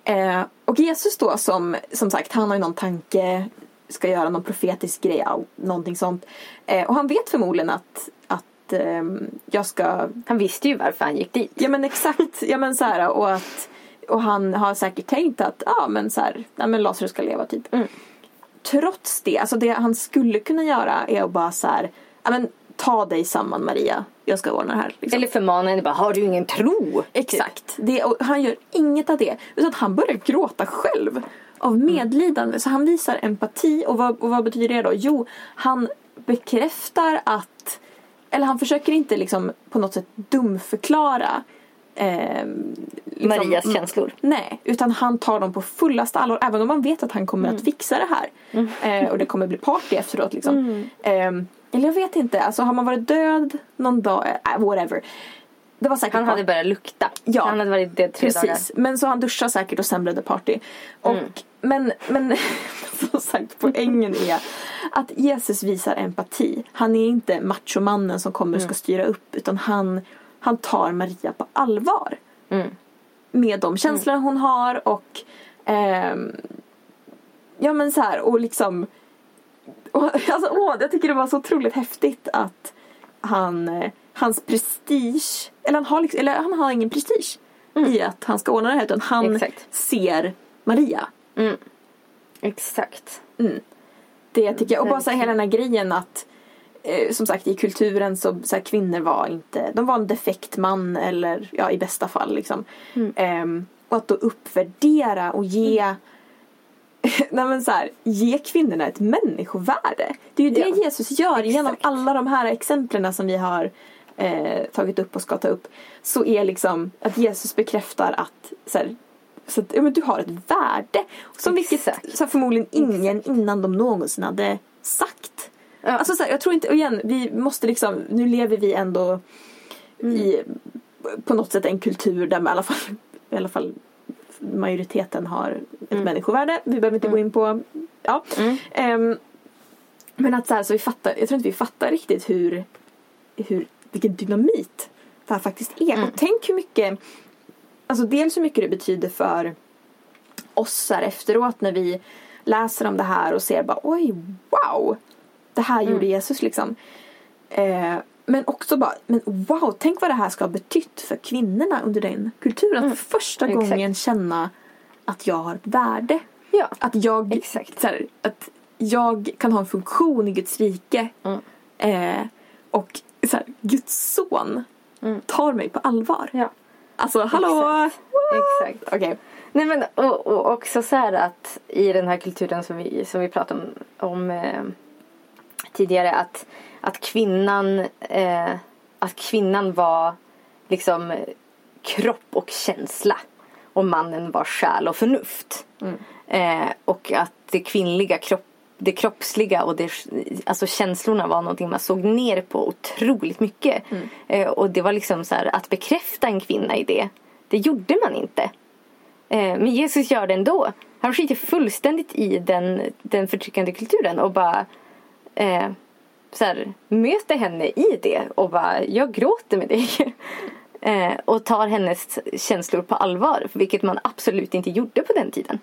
Eh, och Jesus då som, som sagt, han har ju någon tanke, ska göra någon profetisk grej, någonting sånt. Eh, och han vet förmodligen att, att ehm, jag ska Han visste ju varför han gick dit. Ja men exakt, ja men så här och att och han har säkert tänkt att ja men så här, ja men Lazarus ska leva typ. Mm. Trots det, alltså det han skulle kunna göra är att bara så här, ja men ta dig samman Maria, jag ska ordna det här. Liksom. Eller förmana henne bara, har du ingen tro? Exakt, det, och han gör inget av det. Utan han börjar gråta själv. Av medlidande. Så han visar empati. Och vad, och vad betyder det då? Jo, han bekräftar att... Eller han försöker inte liksom på något sätt dumförklara eh, liksom, Marias känslor. Nej, utan han tar dem på fullaste allvar. Även om man vet att han kommer att fixa det här. Eh, och det kommer bli party efteråt liksom. Eh, eller jag vet inte, alltså har man varit död någon dag, eh, whatever. Det var säkert Han hade börjat lukta. Ja. Han hade varit död tre dagar. Precis, men så han duschar säkert och sen blev det party. Och, Men, men som sagt poängen är att Jesus visar empati. Han är inte machomannen som kommer och ska styra upp utan han, han tar Maria på allvar. Mm. Med de känslor hon har och ehm, ja men så här och liksom och, alltså, åh, jag tycker det var så otroligt häftigt att han, eh, hans prestige, eller han har, liksom, eller han har ingen prestige i att han ska ordna det här utan han Mm. Exakt. ser Maria. Mm. Exakt. Det tycker jag. Och bara så här, hela den här grejen att eh, som sagt i kulturen så, så här, kvinnor var inte, de var en defekt man eller ja i bästa fall liksom. Ehm, och att då uppvärdera och ge Nej men så här, ge kvinnorna ett människovärde. Det är ju det Ja, Jesus gör genom exakt. alla de här exemplen som vi har eh, tagit upp och ska ta upp. Så är liksom att Jesus bekräftar att, så här, så att ja, men du har ett värde. Som vilket Exakt. så här, förmodligen ingen innan de någonsin hade sagt. Ja. Alltså så här, jag tror inte, och igen, vi måste liksom, nu lever vi ändå i på något sätt en kultur där i alla fall, i alla fall majoriteten har ett människovärde. Vi behöver inte gå in på, ja. Ehm, men att så här, så vi fattar, jag tror inte vi fattar riktigt hur, hur vilken dynamit det här faktiskt är. Och tänk hur mycket, alltså dels hur mycket det betyder för oss här efteråt när vi läser om det här och ser bara oj, wow! Det här gjorde Jesus liksom. Eh, men också bara, men wow, tänk vad det här ska ha betytt för kvinnorna under den kulturen. För första Exakt. gången känna att jag har ett värde. Ja. Att jag, Exakt. Så här, att jag kan ha en funktion i Guds rike. Mm. Eh, och så här, Guds son tar mig på allvar. Ja. Alltså hallå! Exakt. Exakt. Okej. Nej men och, och också så här att i den här kulturen som vi, som vi pratade om, om eh, tidigare att, att kvinnan eh, att kvinnan var liksom kropp och känsla och mannen var själ och förnuft. Eh, och att det kvinnliga kropp det kroppsliga och det, alltså känslorna var någonting man såg ner på otroligt mycket. Eh, och det var liksom så här, att bekräfta en kvinna i det, det gjorde man inte. Eh, men Jesus gör det ändå. Han skiter fullständigt i den, den förtryckande kulturen och bara eh, så här, möter henne i det och bara jag gråter med dig. eh, och tar hennes känslor på allvar, vilket man absolut inte gjorde på den tiden.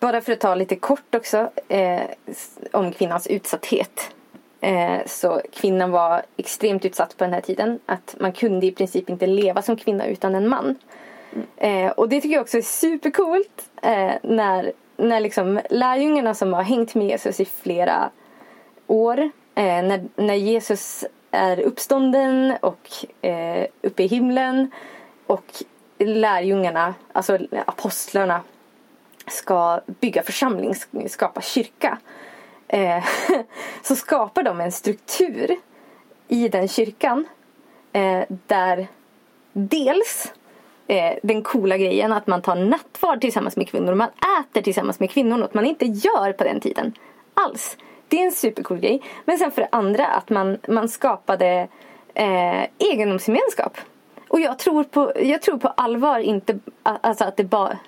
Bara för att ta lite kort också eh, om kvinnans utsatthet. Eh, så kvinnan var extremt utsatt på den här tiden. Att man kunde i princip inte leva som kvinna utan en man. Eh, och det tycker jag också är supercoolt. Eh, när när liksom lärjungarna som har hängt med Jesus i flera år. Eh, när, när Jesus är uppstånden och eh, uppe i himlen. Och lärjungarna, alltså apostlarna ska bygga församling, skapa kyrka. Eh, så skapar de en struktur i den kyrkan eh, där dels eh, den coola grejen att man tar nattvard tillsammans med kvinnor. Man äter tillsammans med kvinnor, något man inte gör på den tiden alls. Det är en supercool grej. Men sen för det andra att man, man skapade eh, egendomsgemenskap. Och jag tror på, jag tror på allvar inte alltså att det bara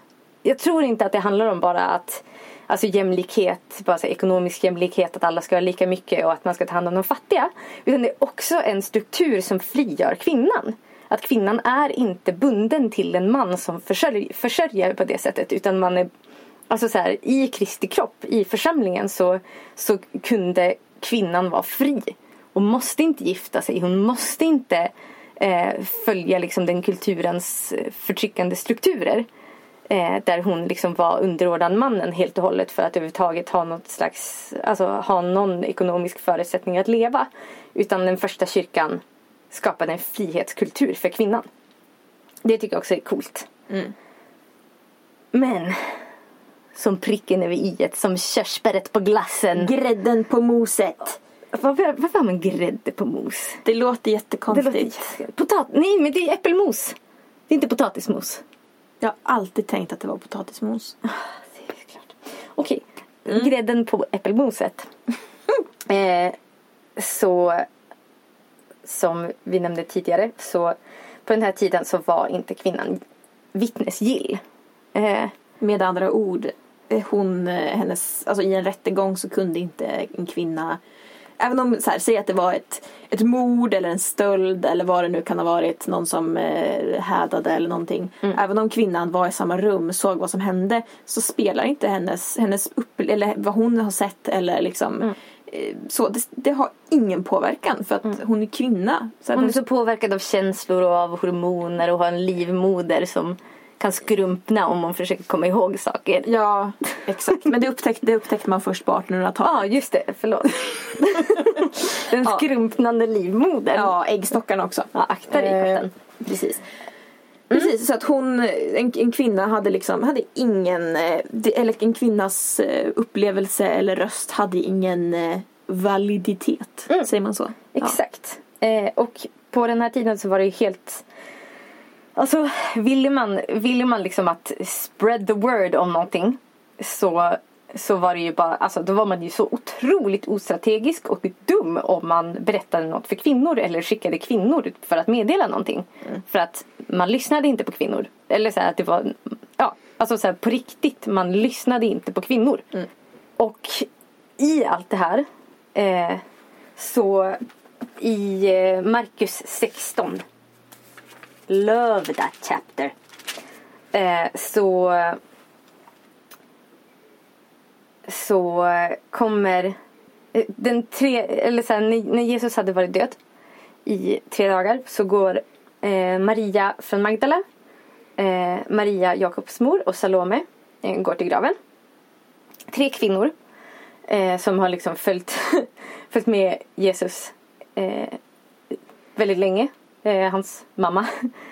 jag tror inte att det handlar om bara att Alltså jämlikhet, bara så ekonomisk jämlikhet, att alla ska ha lika mycket och att man ska ta hand om de fattiga. Utan det är också en struktur som frigör kvinnan. Att kvinnan är inte bunden till en man som försörj, försörjer på det sättet. Utan man är, alltså så här, i Kristi kropp, i församlingen så, så kunde kvinnan vara fri. Hon måste inte gifta sig, hon måste inte eh, följa liksom den kulturens förtryckande strukturer. Eh, där hon liksom var underordnad mannen helt och hållet för att överhuvudtaget ha något slags, alltså ha någon ekonomisk förutsättning att leva. Utan den första kyrkan skapade en frihetskultur för kvinnan. Det tycker jag också är coolt. Men som pricken över i som körsbäret på glassen. Grädden på moset. Varför, varför har man grädde på mos? Det låter Det jättekonstigt. låter jätte- Potat Nej, men det är äppelmos. Det är inte potatismos. Jag har alltid tänkt att det var potatismos. Det är klart. Okej, grädden på äppelmoset. eh, så som vi nämnde tidigare så på den här tiden så var inte kvinnan vittnesgill. Eh, Med andra ord, eh, hon, eh, hennes, alltså i en rättegång så kunde inte en kvinna Även om, så här, säg att det var ett, ett mord eller en stöld eller vad det nu kan ha varit, någon som eh, hädade eller någonting. Även om kvinnan var i samma rum, såg vad som hände, så spelar inte hennes, hennes upp, eller vad hon har sett eller liksom eh, så. Det, det har ingen påverkan för att hon är kvinna. Så hon är så påverkad av känslor och av hormoner och har en livmoder som kan skrumpna om hon försöker komma ihåg saker. Ja, exakt. Men det upptäckte, det upptäckte man först på 1800-talet. Ja, just det. Förlåt. Den skrumpnande livmodern. Ja, äggstockarna också. Ja, akta dig Eh, katten. Precis. Precis, så att hon, en, en kvinna hade liksom, hade ingen, eh, eller en kvinnas eh, upplevelse eller röst hade ingen eh, validitet. Säger man så? Ja. Exakt. Eh, och på den här tiden så var det ju helt... Alltså, ville man, ville man liksom att spread the word om någonting så, så var det ju bara, alltså då var man ju så otroligt ostrategisk och dum om man berättade något för kvinnor eller skickade kvinnor för att meddela någonting. För att man lyssnade inte på kvinnor. Eller så här att det var, ja, alltså så på riktigt, man lyssnade inte på kvinnor. Och i allt det här eh, så i eh, Markus 16 Love that chapter. Eh, så så kommer eh, den tre, eller så här, när när Jesus hade varit död i tre dagar så går eh, Maria från Magdala, eh, Maria Jakobs mor och Salome eh, går till graven. Tre kvinnor eh, som har liksom följt, följt med Jesus eh, väldigt länge. Eh, hans mamma.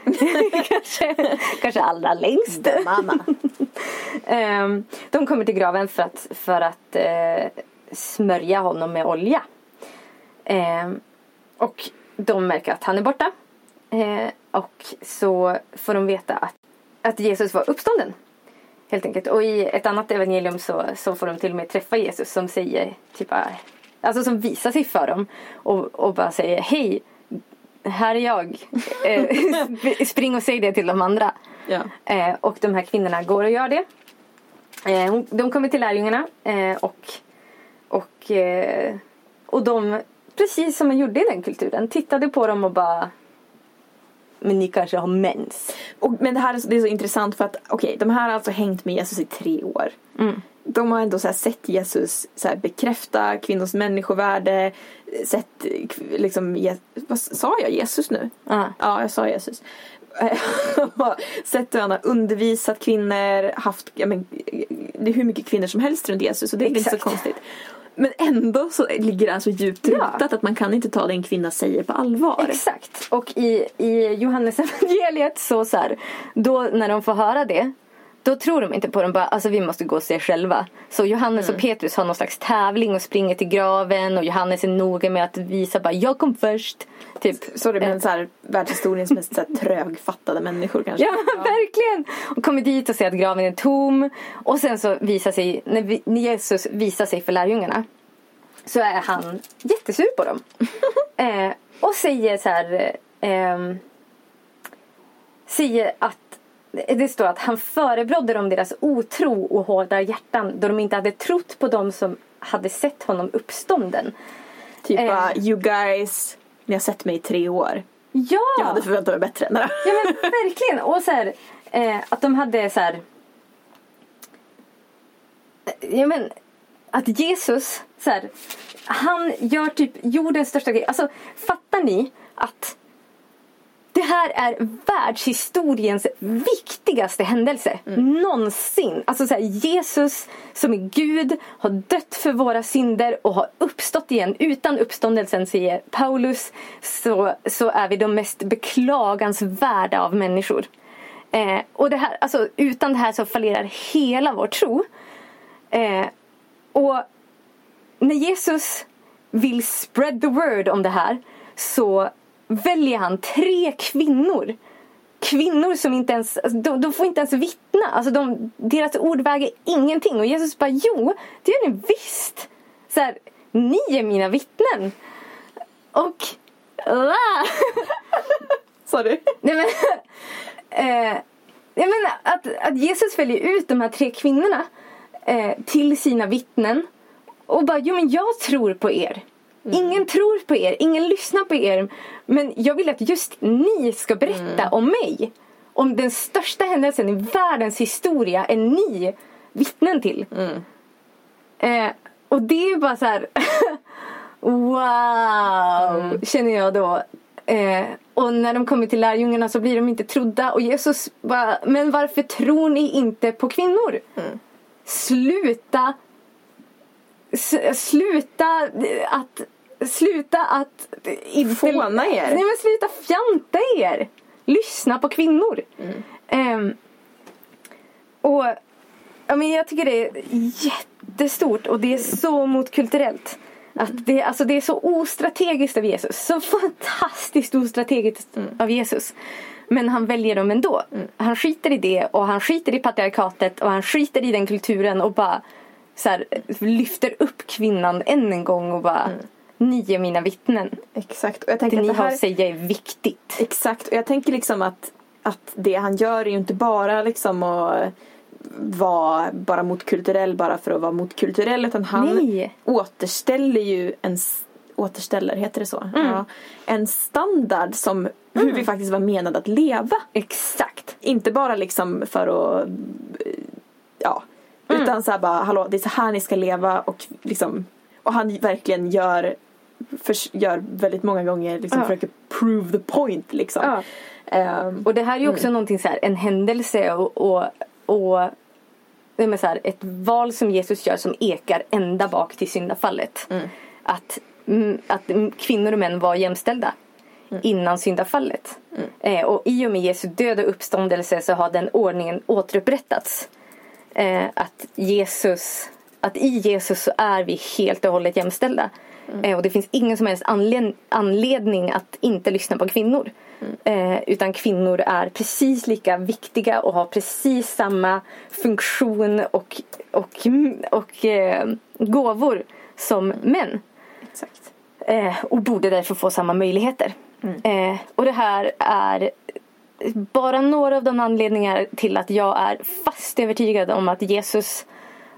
kanske, kanske allra längst. Mamma. Ehm, de kommer till graven för att, för att eh, smörja honom med olja. Ehm, och de märker att han är borta. Eh, och så får de veta att, att Jesus var uppstånden. Helt enkelt. Och i ett annat evangelium så, så får de till och med träffa Jesus som säger typ bara, Alltså som visar sig för dem och, och bara säger hej här är jag. Eh, sp- spring och säg det till de andra. Ja. Eh, och de här kvinnorna går och gör det. Eh, de kommer till lärjungarna och, och, och de, precis som man gjorde i den kulturen, tittade på dem och bara Men ni kanske har mens. Och, men det här är så, det är så intressant för att okej, de här har alltså hängt med Jesus i tre år. De har ändå så sett Jesus så bekräfta kvinnors människovärde. Sett liksom, vad sa jag? Jesus nu? Ja. Ja, jag sa Jesus. sett hur han har undervisat kvinnor, haft ja, men, det är hur mycket kvinnor som helst runt Jesus och det är inte så Exakt. konstigt. Men ändå så ligger det alltså djupt Ja. rotat att man kan inte ta det en kvinna säger på allvar. Exakt. Och i, i Johannes evangeliet så, så här, då när de får höra det då tror de inte på dem bara, alltså vi måste gå och se själva. Så Johannes och Petrus har någon slags tävling och springer till graven och Johannes är noga med att visa bara, jag kom först. Typ. Sorry men så här, världshistoriens mest så här, trögfattade människor kanske. Ja, verkligen! Och kommer dit och ser att graven är tom. Och sen så visar sig, när Jesus visar sig för lärjungarna så är han jättesur på dem. eh, och säger så här, eh, ehm, säger att det står att han förebrådde dem deras otro och hårda hjärtan då de inte hade trott på dem som hade sett honom uppstånden. Typ Eh. you guys, ni har sett mig i tre år. Ja! Jag hade förväntat mig bättre. Ja men verkligen. Och så här, eh, att de hade så här. eh, Ja men att Jesus så här, han gör typ jordens största grej. Alltså fattar ni att det här är världshistoriens viktigaste händelse någonsin. Alltså så här, Jesus som är Gud har dött för våra synder och har uppstått igen. Utan uppståndelsen säger Paulus så, så är vi de mest beklagansvärda av människor. Eh, och det här, alltså, utan det här så fallerar hela vår tro. Eh, och när Jesus vill spread the word om det här så väljer han tre kvinnor. Kvinnor som inte ens, alltså, de, de får inte ens vittna. Alltså de, deras ord väger ingenting. Och Jesus bara, jo, det gör ni visst. Så här, ni är mina vittnen. Och... Ah! Sorry. Nej men, eh, jag menar att, att Jesus väljer ut de här tre kvinnorna eh, till sina vittnen och bara, jo men jag tror på er. Ingen tror på er, ingen lyssnar på er. Men jag vill att just ni ska berätta om mig. Om den största händelsen i världens historia är ni vittnen till. Eh, och det är bara så här. wow, känner jag då. Eh, och när de kommer till lärjungarna så blir de inte trodda och Jesus bara, men varför tror ni inte på kvinnor? Mm. Sluta Sluta att Sluta att inte... Fåna er. Nej men sluta fjanta er! Lyssna på kvinnor. Mm. Ehm, och ja, men jag tycker det är jättestort och det är så motkulturellt. Att det, alltså det är så ostrategiskt av Jesus. Så fantastiskt ostrategiskt Mm. av Jesus. Men han väljer dem ändå. Han skiter i det och han skiter i patriarkatet och han skiter i den kulturen och bara så här, lyfter upp kvinnan än en gång och bara Ni är mina vittnen. Exakt. Och jag Det tänker ni att det har här... att säga är viktigt. Exakt. Och jag tänker liksom att, att det han gör är ju inte bara liksom att vara bara motkulturell bara för att vara motkulturell utan han Nej. återställer ju en återställer, heter det så? Mm. Ja, en standard som hur vi faktiskt var menade att leva. Exakt. Inte bara liksom för att ja, Mm. utan så här bara hallå det är så här ni ska leva och liksom och han verkligen gör för, gör väldigt många gånger liksom Ja. försöker prove the point liksom. Ja. Ehm, Och det här är ju också någonting så här, en händelse och, och, och men så här, ett val som Jesus gör som ekar ända bak till syndafallet. Att, mm, att mm, kvinnor och män var jämställda innan syndafallet. Eh, och i och med Jesu död och uppståndelse så har den ordningen återupprättats. Eh, att Jesus att i Jesus så är vi helt och hållet jämställda. Eh, och det finns ingen som helst anled- anledning att inte lyssna på kvinnor. Eh, utan kvinnor är precis lika viktiga och har precis samma funktion och, och, och eh, gåvor som män. exakt. Eh, och borde därför få samma möjligheter. Eh, och det här är bara några av de anledningar till att jag är fast övertygad om att Jesus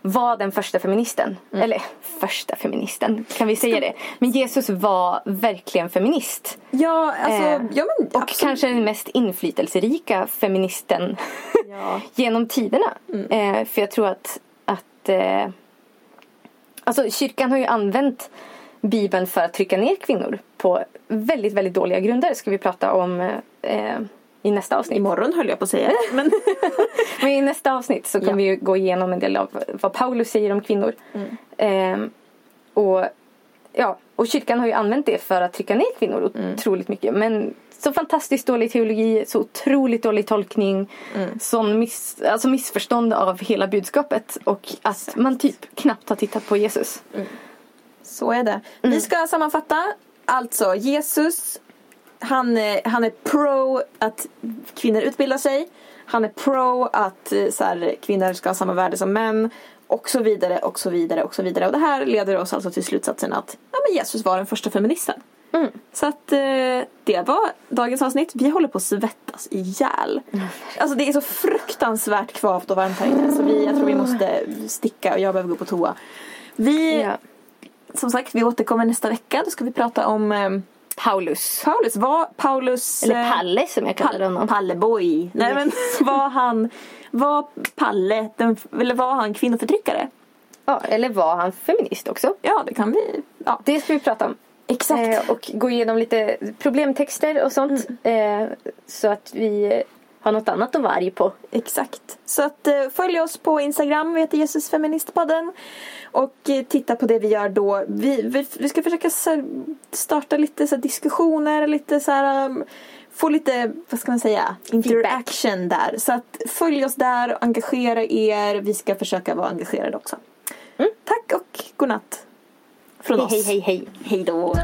var den första feministen. Eller första feministen, kan vi säga det? Men Jesus var verkligen feminist. Ja, alltså, Eh, ja men Och absolut. kanske den mest inflytelserika feministen Ja. genom tiderna. Eh, för jag tror att, att eh, alltså kyrkan har ju använt Bibeln för att trycka ner kvinnor på väldigt, väldigt dåliga grunder. Ska vi prata om eh, i nästa avsnitt. Imorgon höll jag på att säga. Men Men i nästa avsnitt så kommer Ja. vi gå igenom en del av vad Paulus säger om kvinnor. Ehm, och, ja, och kyrkan har ju använt det för att trycka ner kvinnor otroligt mycket. Men så fantastiskt dålig teologi, så otroligt dålig tolkning. Sån miss, alltså missförstånd av hela budskapet. Och att man typ knappt har tittat på Jesus. så är det. Vi ska sammanfatta. Alltså Jesus. Han, är- han är pro att kvinnor utbildar sig. Han är pro att eh, så här, kvinnor ska ha samma värde som män. Och så vidare och så vidare och så vidare. Och det här leder oss alltså till slutsatsen att ja, men Jesus var den första feministen. Så att eh, det var dagens avsnitt. Vi håller på att svettas ihjäl. Alltså det är så fruktansvärt kvavt och varmt här inne. Så vi, jag tror vi måste sticka och jag behöver gå på toa. Vi, Ja. som sagt, vi återkommer nästa vecka. Då ska vi prata om eh, Paulus. Paulus. Var Paulus... Eller eh, Palle som jag kallar honom. Palleboy. Nej men var han... Var Palle, den, eller var han kvinnoförtryckare? Ja, eller var han feminist också? Ja det kan vi. Ja, Det ska vi prata om. exakt. Eh, och gå igenom lite problemtexter och sånt. Eh, så att vi har något annat att vara arg på. Exakt. Så att eh, följ oss på Instagram, vi heter Jesus Feministpodden. Och eh, titta på det vi gör då. Vi, vi, vi ska försöka starta lite så diskussioner, lite så här, um, få lite, vad ska man säga, interaction där. Så att följ oss där engagera er. Vi ska försöka vara engagerade också. Tack och godnatt. Från Hej, oss. hej, hej, hej. Hej då.